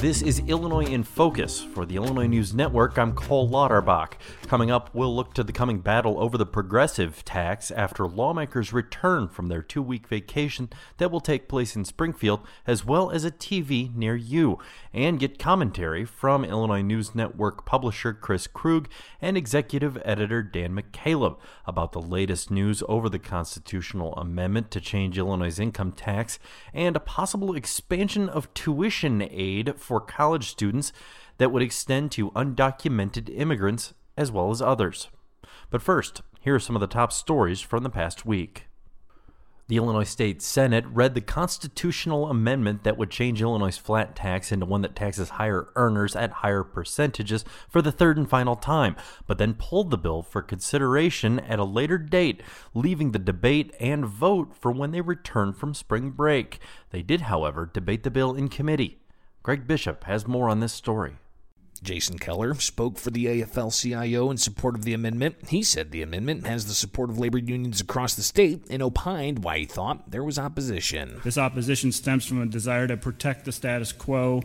This is Illinois in Focus. For the Illinois News Network, I'm Cole Lauterbach. Coming up, we'll look to the coming battle over the progressive tax after lawmakers return from their two week vacation that will take place in Springfield, as well as a TV near you, and get commentary from Illinois News Network publisher Chris Krug and executive editor Dan McCaleb about the latest news over the constitutional amendment to change Illinois' income tax and a possible expansion of tuition aid for college students that would extend to undocumented immigrants as well as others. But first, here are some of the top stories from the past week. The Illinois State Senate read the constitutional amendment that would change Illinois' flat tax into one that taxes higher earners at higher percentages for the third and final time, but then pulled the bill for consideration at a later date, leaving the debate and vote for when they return from spring break. They did, however, debate the bill in committee. Greg Bishop has more on this story. Jason Keller spoke for the AFL CIO in support of the amendment. He said the amendment has the support of labor unions across the state and opined why he thought there was opposition. This opposition stems from a desire to protect the status quo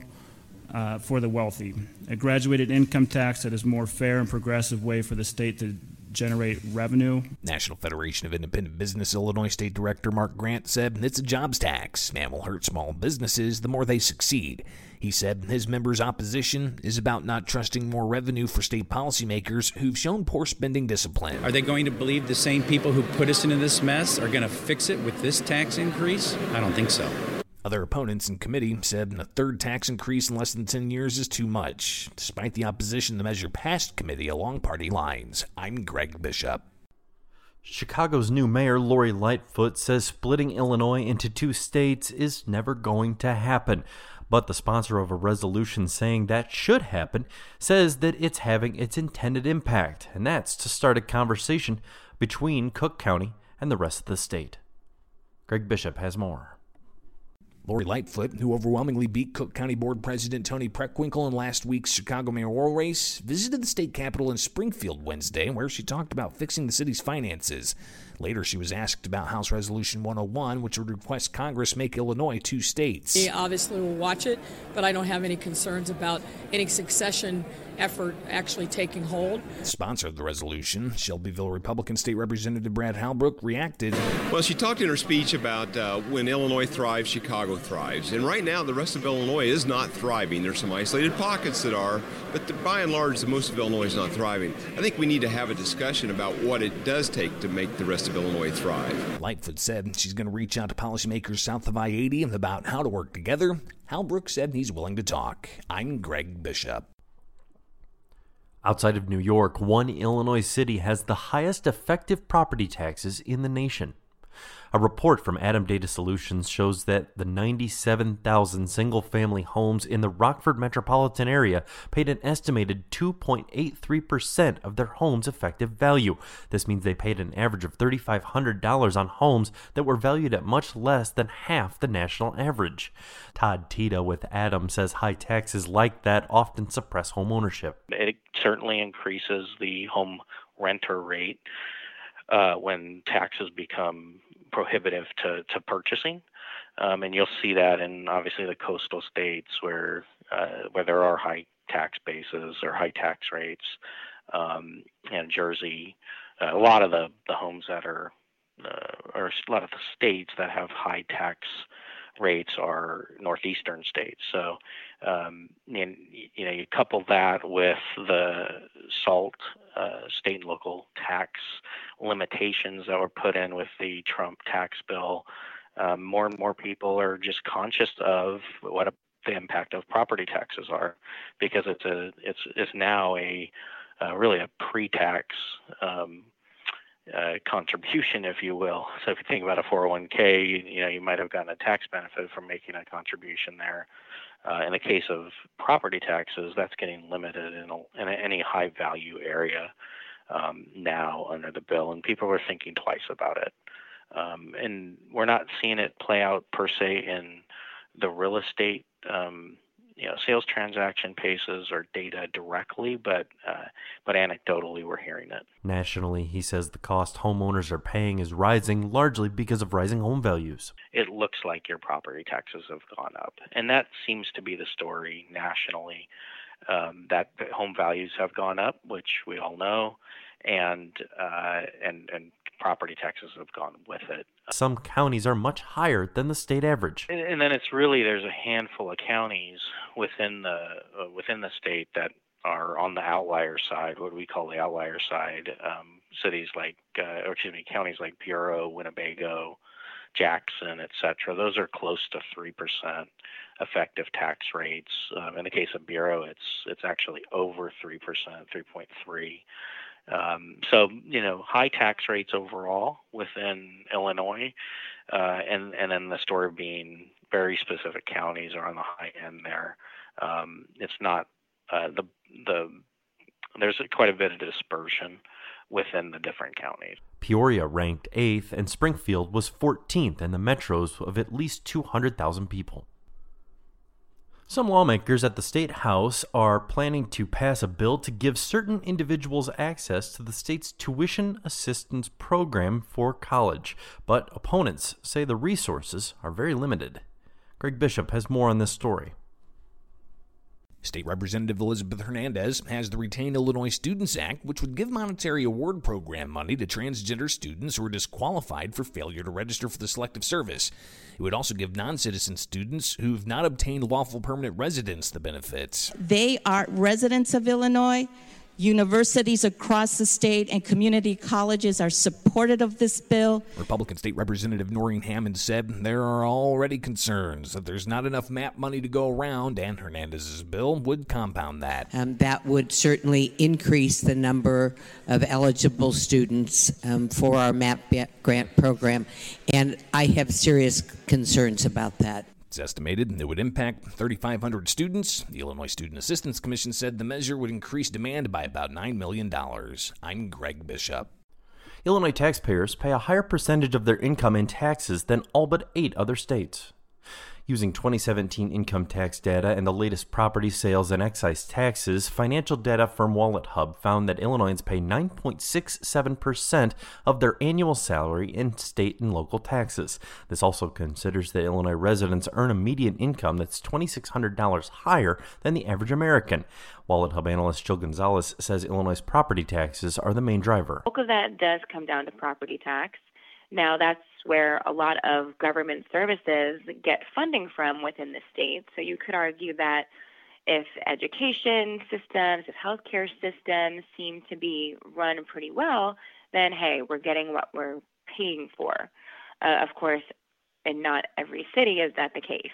uh, for the wealthy, a graduated income tax that is more fair and progressive way for the state to generate revenue. National Federation of Independent Business Illinois State Director Mark Grant said it's a jobs tax and will hurt small businesses the more they succeed. He said his members' opposition is about not trusting more revenue for state policymakers who've shown poor spending discipline. Are they going to believe the same people who put us into this mess are going to fix it with this tax increase? I don't think so. Other opponents in committee said a third tax increase in less than 10 years is too much. Despite the opposition, the measure passed committee along party lines. I'm Greg Bishop. Chicago's new mayor, Lori Lightfoot, says splitting Illinois into two states is never going to happen but the sponsor of a resolution saying that should happen says that it's having its intended impact, and that's to start a conversation between Cook County and the rest of the state. Greg Bishop has more. Lori Lightfoot, who overwhelmingly beat Cook County Board President Toni Preckwinkle in last week's Chicago mayoral race, visited the state capitol in Springfield Wednesday, where she talked about fixing the city's finances. Later, she was asked about House Resolution 101, which would request Congress make Illinois two states. We obviously will watch it, but I don't have any concerns about any succession effort actually taking hold. Sponsor of the resolution, Shelbyville Republican State Representative Brad Halbrook, reacted. Well, she talked in her speech about uh, when Illinois thrives, Chicago thrives. And right now, the rest of Illinois is not thriving. There's some isolated pockets that are, but the, by and large, the most of Illinois is not thriving. I think we need to have a discussion about what it does take to make the rest rest of Illinois thrive. Lightfoot said she's going to reach out to policymakers south of I 80 about how to work together. Halbrooks said he's willing to talk. I'm Greg Bishop. Outside of New York, one Illinois city has the highest effective property taxes in the nation. A report from ATTOM Data Solutions shows that the 97,000 single family homes in the Rockford metropolitan area paid an estimated 2.83% of their home's effective value. This means they paid an average of $3,500 on homes that were valued at much less than half the national average. Todd Teta with ATTOM says high taxes like that often suppress home ownership. It certainly increases the home renter rate uh, when taxes become prohibitive to, to purchasing. Um, and you'll see that in obviously the coastal states where uh, where there are high tax bases or high tax rates. Um, and Jersey, uh, a lot of the, the homes that are uh, or a lot of the states that have high tax rates are northeastern states. So, um, and, you know, you couple that with the SALT uh, state and local tax limitations that were put in with the Trump tax bill. Um, more and more people are just conscious of what a, the impact of property taxes are, because it's a it's it's now a uh, really a pre-tax um, uh, contribution, if you will. So if you think about a 401k, you, know you might have gotten a tax benefit from making a contribution there. Uh, in the case of property taxes, that's getting limited in, a, in any high value area um, now under the bill, and people are thinking twice about it. Um, and we're not seeing it play out per se in the real estate um, you know sales transaction paces or data directly, but uh, but anecdotally we're hearing it. Nationally, he says the cost homeowners are paying is rising largely because of rising home values. It looks like your property taxes have gone up. And that seems to be the story nationally um, that home values have gone up, which we all know, and uh, and and property taxes have gone with it. Some counties are much higher than the state average. And, and then it's really there's a handful of counties within the uh, within the state that are on the outlier side, what we call the outlier side. Um, cities like, uh, or excuse me, counties like Bureau, Winnebago, Jackson, et cetera. Those are close to three percent effective tax rates. Um, in the case of Bureau, it's it's actually over three percent, three point three. Um, so you know, high tax rates overall within Illinois, uh, and and then the story being very specific counties are on the high end there. Um, it's not uh, the the there's quite a bit of dispersion within the different counties. Peoria ranked 8th and Springfield was 14th in the metros of at least 200,000 people. Some lawmakers at the State House are planning to pass a bill to give certain individuals access to the state's tuition assistance program for college, but opponents say the resources are very limited. Greg Bishop has more on this story. State Representative Elizabeth Hernandez has the Retain Illinois Students Act, which would give monetary award program money to transgender students who are disqualified for failure to register for the Selective Service. It would also give non citizen students who've not obtained lawful permanent residence the benefits. They are residents of Illinois. Universities across the state and community colleges are supportive of this bill. Republican State Representative Norine Hammond said there are already concerns that there's not enough MAP money to go around, and Hernandez's bill would compound that. Um, that would certainly increase the number of eligible students um, for our MAP grant program, and I have serious concerns about that. It's estimated it would impact 3,500 students. The Illinois Student Assistance Commission said the measure would increase demand by about $9 million. I'm Greg Bishop. Illinois taxpayers pay a higher percentage of their income in taxes than all but eight other states. Using 2017 income tax data and the latest property sales and excise taxes, financial data from WalletHub found that Illinoisans pay 9.67% of their annual salary in state and local taxes. This also considers that Illinois residents earn a median income that's $2,600 higher than the average American. WalletHub analyst Jill Gonzalez says Illinois' property taxes are the main driver. Bulk of that does come down to property tax. Now, that's where a lot of government services get funding from within the state. So you could argue that if education systems, if healthcare systems seem to be run pretty well, then hey, we're getting what we're paying for. Uh, of course, in not every city is that the case.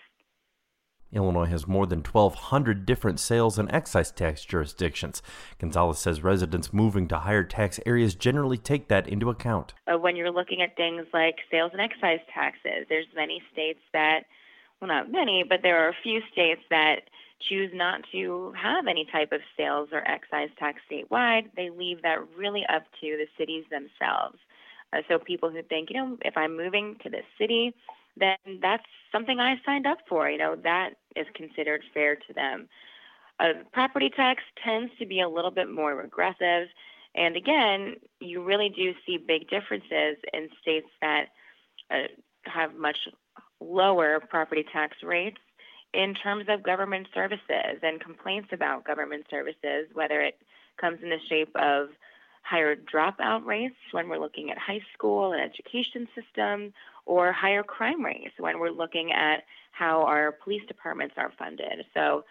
Illinois has more than 1,200 different sales and excise tax jurisdictions. Gonzalez says residents moving to higher tax areas generally take that into account. Uh, when you're looking at things like sales and excise taxes, there's many states that, well, not many, but there are a few states that choose not to have any type of sales or excise tax statewide. They leave that really up to the cities themselves. Uh, so people who think, you know, if I'm moving to this city, then that's something I signed up for. You know, that is considered fair to them. Uh, property tax tends to be a little bit more regressive. And again, you really do see big differences in states that uh, have much lower property tax rates in terms of government services and complaints about government services, whether it comes in the shape of higher dropout rates when we're looking at high school and education system or higher crime rates when we're looking at how our police departments are funded. So,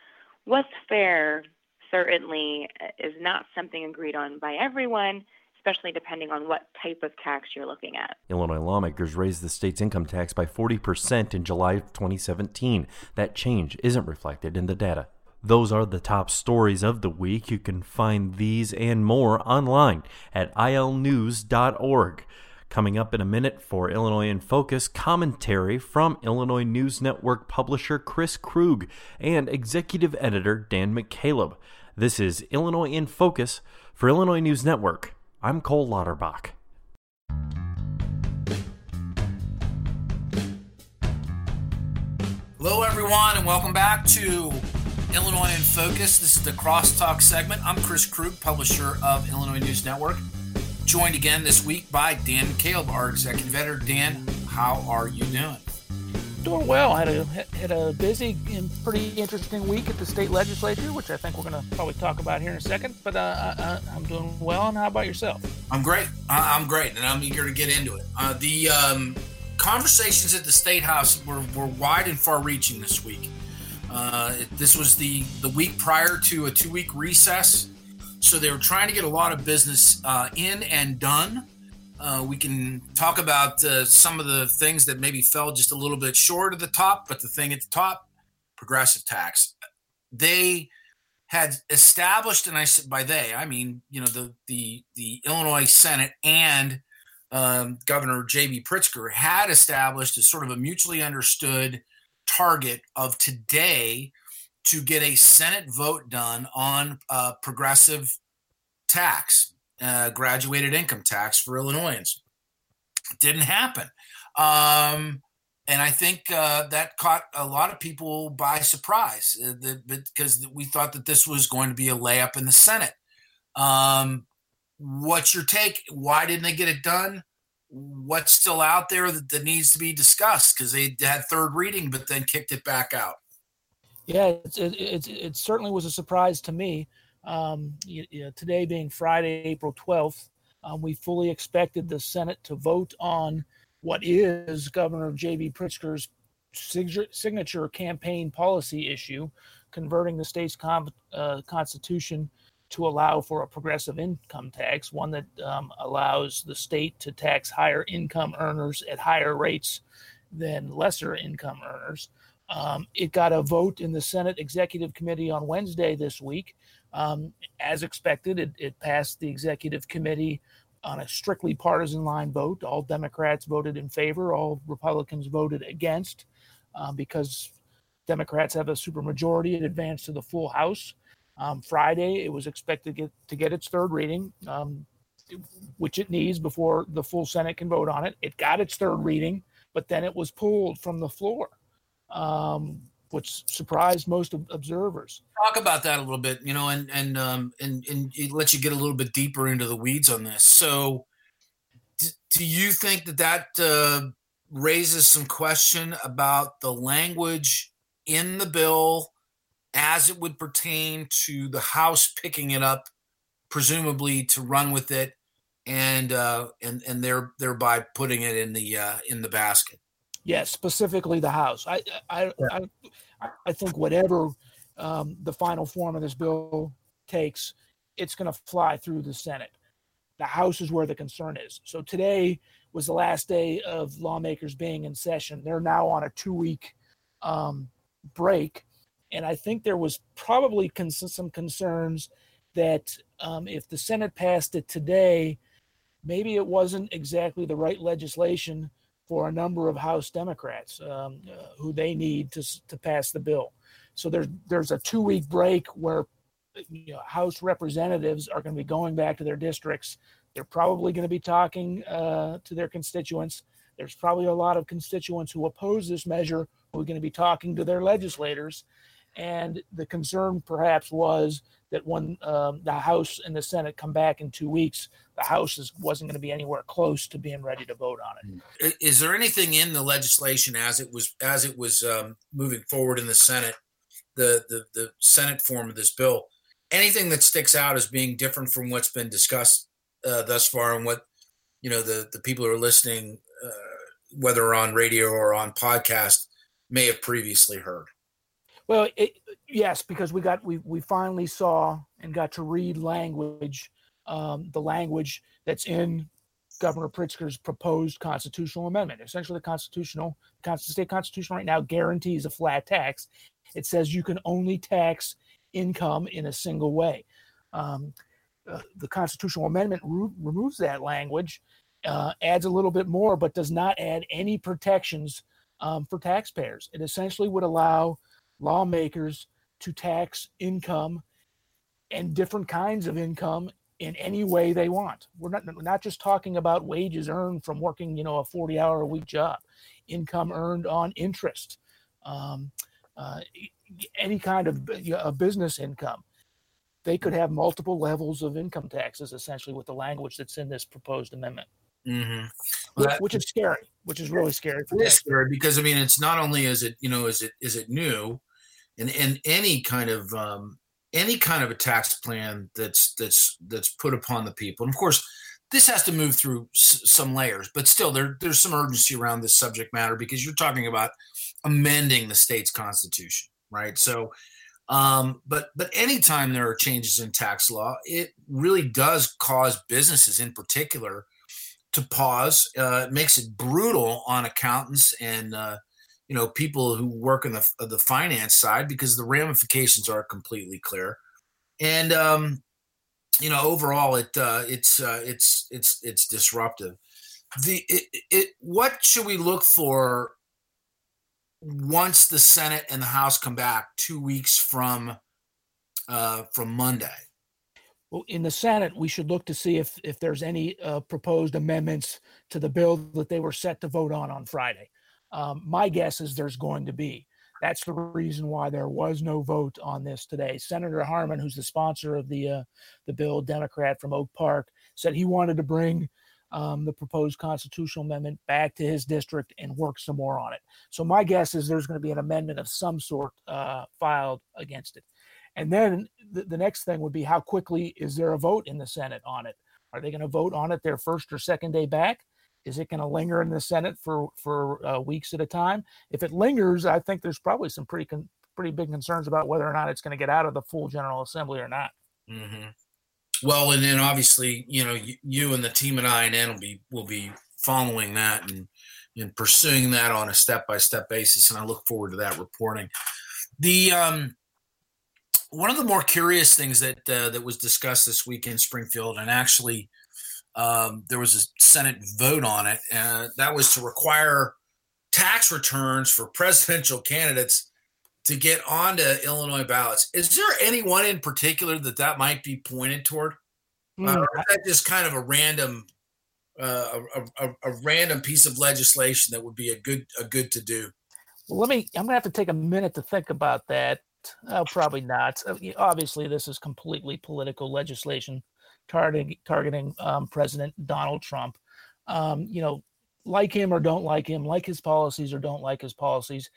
what's fair certainly is not something agreed on by everyone, especially depending on what type of tax you're looking at. Illinois lawmakers raised the state's income tax by 40% in July of 2017. That change isn't reflected in the data. Those are the top stories of the week. You can find these and more online at ilnews.org. Coming up in a minute for Illinois in Focus, commentary from Illinois News Network publisher Chris Krug and executive editor Dan McCaleb. This is Illinois in Focus for Illinois News Network. I'm Cole Lauterbach. Hello, everyone, and welcome back to Illinois in Focus. This is the Crosstalk segment. I'm Chris Krug, publisher of Illinois News Network joined again this week by Dan Caleb, our executive editor. Dan, how are you doing? Doing well. I had a had a busy and pretty interesting week at the state legislature, which I think we're going to probably talk about here in a second. But uh, I, am doing well. And how about yourself? I'm great. I'm great, and I'm eager to get into it. Uh, the um, conversations at the state house were, were wide and far-reaching this week. Uh, this was the the week prior to a two-week recess, so they were trying to get a lot of business uh, in and done. Uh, we can talk about uh, some of the things that maybe fell just a little bit short of the top, but the thing at the top, progressive tax. They had established, and I said by they, I mean you know the the the Illinois Senate and um, Governor J.B. Pritzker had established as sort of a mutually understood target of today to get a Senate vote done on uh, progressive tax uh, graduated income tax for Illinoisans. didn't happen. Um, and I think uh, that caught a lot of people by surprise uh, the, because we thought that this was going to be a layup in the Senate. Um, what's your take? Why didn't they get it done? What's still out there that, that needs to be discussed? Because they had third reading, but then kicked it back out. Yeah, it, it, it certainly was a surprise to me. Um, you, you know, today being Friday, April 12th, um, we fully expected the Senate to vote on what is Governor J.B. Pritzker's signature campaign policy issue, converting the state's uh, constitution to allow for a progressive income tax, one that um, allows the state to tax higher income earners at higher rates than lesser income earners. Um, it got a vote in the Senate Executive Committee on Wednesday this week. Um, as expected, it, it, passed the executive committee on a strictly partisan line vote. All Democrats voted in favor, all Republicans voted against um, because Democrats have a supermajority. It advanced to the full House. Um, Friday, it was expected to get, to get its third reading, um, which it needs before the full Senate can vote on it. It got its third reading, but then it was pulled from the floor. Um, which surprised most observers. Talk about that a little bit, you know, and and um, and and it lets you get a little bit deeper into the weeds on this. So, do you think that that uh, raises some question about the language in the bill as it would pertain to the House picking it up, presumably to run with it, and uh, and and there thereby putting it in the uh, in the basket? Yes, specifically the House. I I yeah. I, I, think whatever um, the final form of this bill takes, it's going to fly through the Senate. The House is where the concern is. So today was the last day of lawmakers being in session. They're now on a two-week um, break, and I think there was probably some concerns that um, if the Senate passed it today, maybe it wasn't exactly the right legislation for a number of House Democrats um, uh, who they need to, to pass the bill. So there's there's a two week break where you know, House representatives are going to be going back to their districts. They're probably going to be talking uh, to their constituents. There's probably a lot of constituents who oppose this measure who are going to be talking to their legislators. And the concern perhaps was that when um, the House and the Senate come back in two weeks, the House is, wasn't going to be anywhere close to being ready to vote on it. Is there anything in the legislation as it was as it was um, moving forward in the Senate, the, the the Senate form of this bill, anything that sticks out as being different from what's been discussed uh, thus far, and what you know the the people who are listening, uh, whether on radio or on podcast, may have previously heard? Well, it, yes, because we got we we finally saw and got to read language, um, the language that's in Governor Pritzker's proposed constitutional amendment. Essentially, the constitutional the state constitution right now guarantees a flat tax. It says you can only tax income in a single way. Um, uh, the constitutional amendment re- removes that language, uh, adds a little bit more, but does not add any protections um, for taxpayers. It essentially would allow lawmakers to tax income and different kinds of income in any way they want. We're not we're not just talking about wages earned from working, you know, a 40 hour a week job, income earned on interest, um, uh, any kind of a business income. They could have multiple levels of income taxes, essentially, with the language that's in this proposed amendment. Mm-hmm. Well, which, which, is scary. Which is really scary. it is scary because I mean, it's not only is it you know is it is it new, and and any kind of um, any kind of a tax plan that's that's that's put upon the people, and of course, this has to move through s- some layers, but still, there there's some urgency around this subject matter because you're talking about amending the state's constitution, right? So um, but but anytime there are changes in tax law, it really does cause businesses in particular to pause. Uh, it makes it brutal on accountants and uh, you know people who work in the the finance side because the ramifications are completely clear. And um, you know overall, it uh, it's uh, it's it's it's disruptive. The it, it what should we look for once the Senate and the House come back two weeks from uh, from Monday? Well, in the Senate, we should look to see if if there's any uh, proposed amendments to the bill that they were set to vote on on Friday. Um, my guess is there's going to be. That's the reason why there was no vote on this today. Senator Harmon, who's the sponsor of the uh, the bill, Democrat from Oak Park, said he wanted to bring um, the proposed constitutional amendment back to his district and work some more on it. So my guess is there's going to be an amendment of some sort uh, filed against it. And then the, the next thing would be how quickly is there a vote in the Senate on it? Are they going to vote on it their first or second day back? Is it going to linger in the Senate for for uh, weeks at a time? If it lingers, I think there's probably some pretty con- pretty big concerns about whether or not it's going to get out of the full General Assembly or not. Mm-hmm. Well, and then obviously, you know, you, you and the team at INN will be will be following that and and pursuing that on a step by step basis, and I look forward to that reporting. The um, one of the more curious things that uh, that was discussed this week in Springfield, and actually um, there was a Senate vote on it, uh, that was to require tax returns for presidential candidates to get onto Illinois ballots. Is there anyone in particular that that might be pointed toward? Mm. Uh, is that just kind of a random, uh, a, a, a, random piece of legislation that would be a good a good to do? Well, let me. I'm gonna have to take a minute to think about that. Oh, probably not. Obviously, this is completely political legislation targeting targeting um, President Donald Trump. Um, you know, like him or don't like him, like his policies or don't like his policies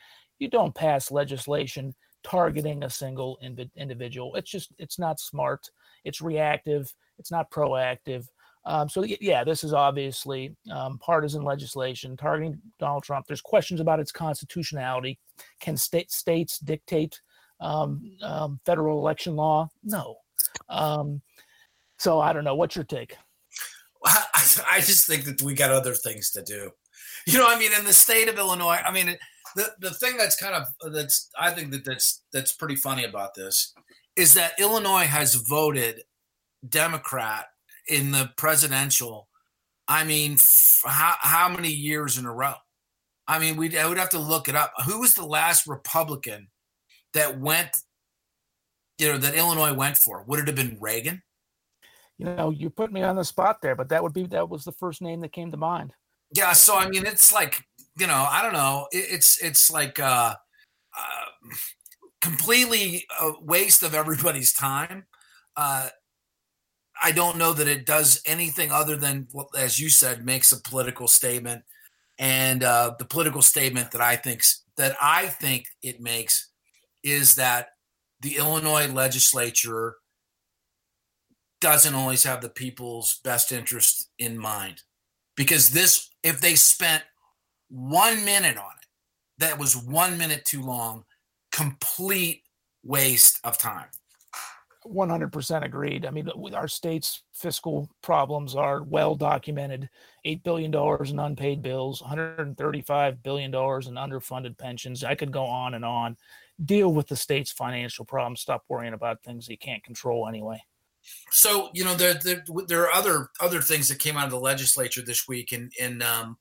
you don't pass legislation targeting a single individual. It's just it's not smart. It's reactive. It's not proactive. Um, so yeah, this is obviously um, partisan legislation targeting Donald Trump. There's questions about its constitutionality. Can state states dictate um, um federal election law? No. So I don't know. What's your take? I, I just think that we got other things to do. You know, I mean, in the state of Illinois, I mean, the the thing that's kind of that's I think that that's that's pretty funny about this is that Illinois has voted Democrat in the presidential. I mean, f- how how many years in a row? I mean, we I would have to look it up. Who was the last Republican that went, you know, that Illinois went for? Would it have been Reagan? You know, you put me on the spot there, but that would be that was the first name that came to mind. Yeah, so I mean, it's like you know, I don't know. It, it's it's like uh, uh, completely a waste of everybody's time. Uh, I don't know that it does anything other than, as you said, makes a political statement. And uh, the political statement that I think that I think it makes is that the Illinois legislature doesn't always have the people's best interest in mind. Because this if they spent one minute on it that was one minute too long complete waste of time. 100% agreed. I mean our state's fiscal problems are well documented. $8 billion in unpaid bills $135 billion in underfunded pensions. I could go on and on. Deal with the state's financial problems. Stop worrying about things you can't control anyway so you know there, there, there are other other things that came out of the legislature this week and and um,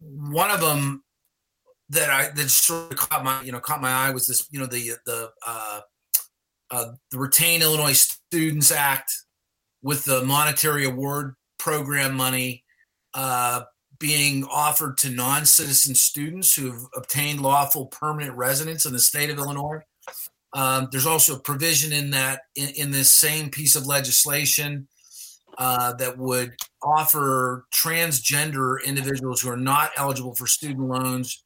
one of them that I that sort of caught my you know caught my eye was this you know the the uh, uh, the Retain Illinois Students Act with the monetary award program money uh, being offered to non-citizen students who have obtained lawful permanent residence in the state of Illinois. Um, there's also a provision in that in, in this same piece of legislation uh, that would offer transgender individuals who are not eligible for student loans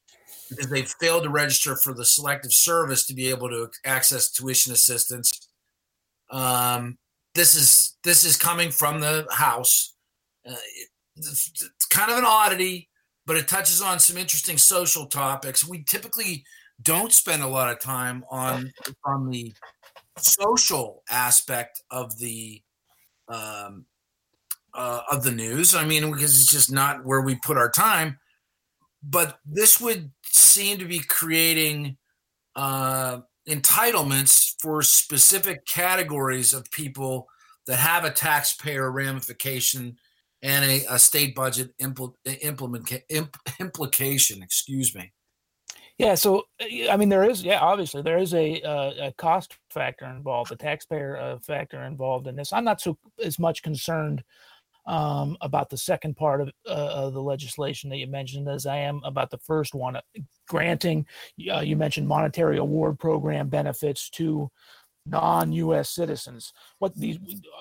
because they failed to register for the selective service to be able to access tuition assistance. Um, this is this is coming from the House. Uh, it's, it's kind of an oddity, but it touches on some interesting social topics. We typically don't spend a lot of time on on the social aspect of the um, uh, of the news. I mean, because it's just not where we put our time. But this would seem to be creating uh, entitlements for specific categories of people that have a taxpayer ramification and a, a state budget impl- implement, imp, implication. Excuse me. Yeah, so I mean, there is, yeah, obviously there is a, uh, a cost factor involved, a taxpayer uh, factor involved in this. I'm not so as much concerned um, about the second part of, uh, of, the legislation that you mentioned as I am about the first one, uh, granting. Uh, you mentioned monetary award program benefits to non-U.S. citizens. What these,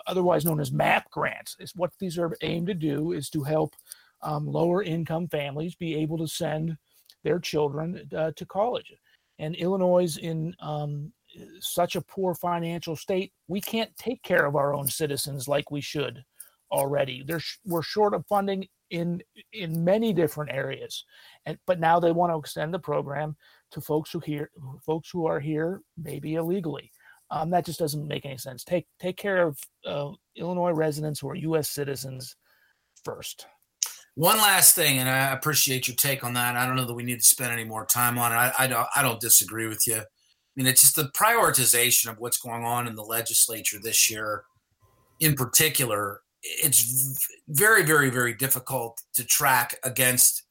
otherwise known as MAP grants, is what these are aimed to do is to help um, lower income families be able to send their children uh, to college. And Illinois is in um, such a poor financial state, we can't take care of our own citizens like we should already. There's, we're short of funding in in many different areas, and but now they want to extend the program to folks who here folks who are here maybe illegally. Um, that just doesn't make any sense. Take take care of uh, Illinois residents who are U.S. citizens first. One last thing, and I appreciate your take on that. I don't know that we need to spend any more time on it. I, I don't, I don't disagree with you. I mean, it's just the prioritization of what's going on in the legislature this year, in particular. It's very, very, very difficult to track against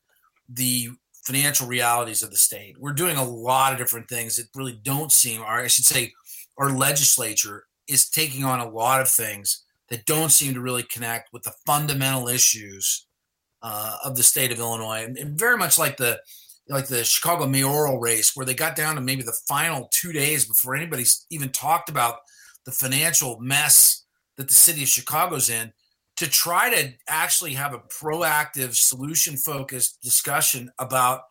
the financial realities of the state. We're doing a lot of different things that really don't seem, or I should say, our legislature is taking on a lot of things that don't seem to really connect with the fundamental issues uh, of the state of Illinois, and, very much like the like the Chicago mayoral race, where they got down to maybe the final two days before anybody's even talked about the financial mess that the city of Chicago's in, to try to actually have a proactive, solution focused discussion about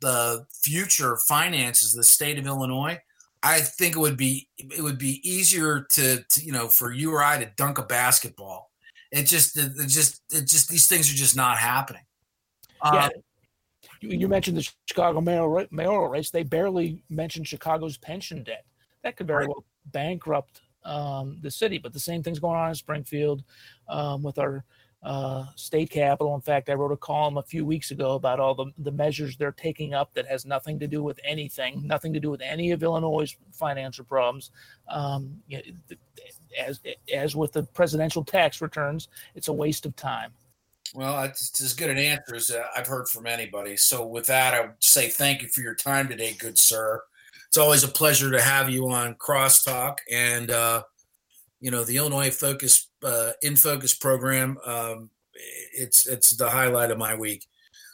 the future finances of the state of Illinois. I think it would be it would be easier to, to you know for you or I to dunk a basketball it just, it just, it just, these things are just not happening. Yeah. Um, you, mentioned the Chicago mayoral, mayoral race. They barely mentioned Chicago's pension debt. That could very well bankrupt um, the city. But the same thing's going on in Springfield um, with our uh, state capital. In fact, I wrote a column a few weeks ago about all the, the measures they're taking up that has nothing to do with anything, nothing to do with any of Illinois' financial problems. Um, you know, as as with the presidential tax returns, it's a waste of time. Well, it's as good an answer as uh, I've heard from anybody. So, with that, I would say thank you for your time today, good sir. It's always a pleasure to have you on Crosstalk, and uh, you know the Illinois Focus uh, in Focus program. Um, it's it's the highlight of my week.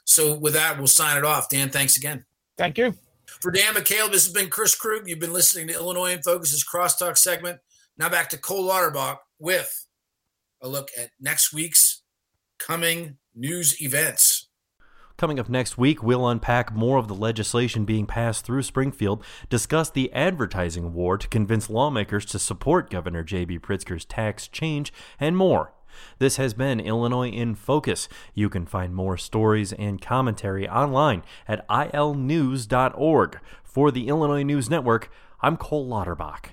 So, with that, we'll sign it off. Dan, thanks again. Thank you. For Dan McCaleb, this has been Chris Krug. You've been listening to Illinois in Focus's Crosstalk segment. Now back to Cole Lauterbach with a look at next week's coming news events. Coming up next week, we'll unpack more of the legislation being passed through Springfield, discuss the advertising war to convince lawmakers to support Governor J.B. Pritzker's tax change, and more. This has been Illinois in Focus. You can find more stories and commentary online at ilnews.org. For the Illinois News Network, I'm Cole Lauterbach.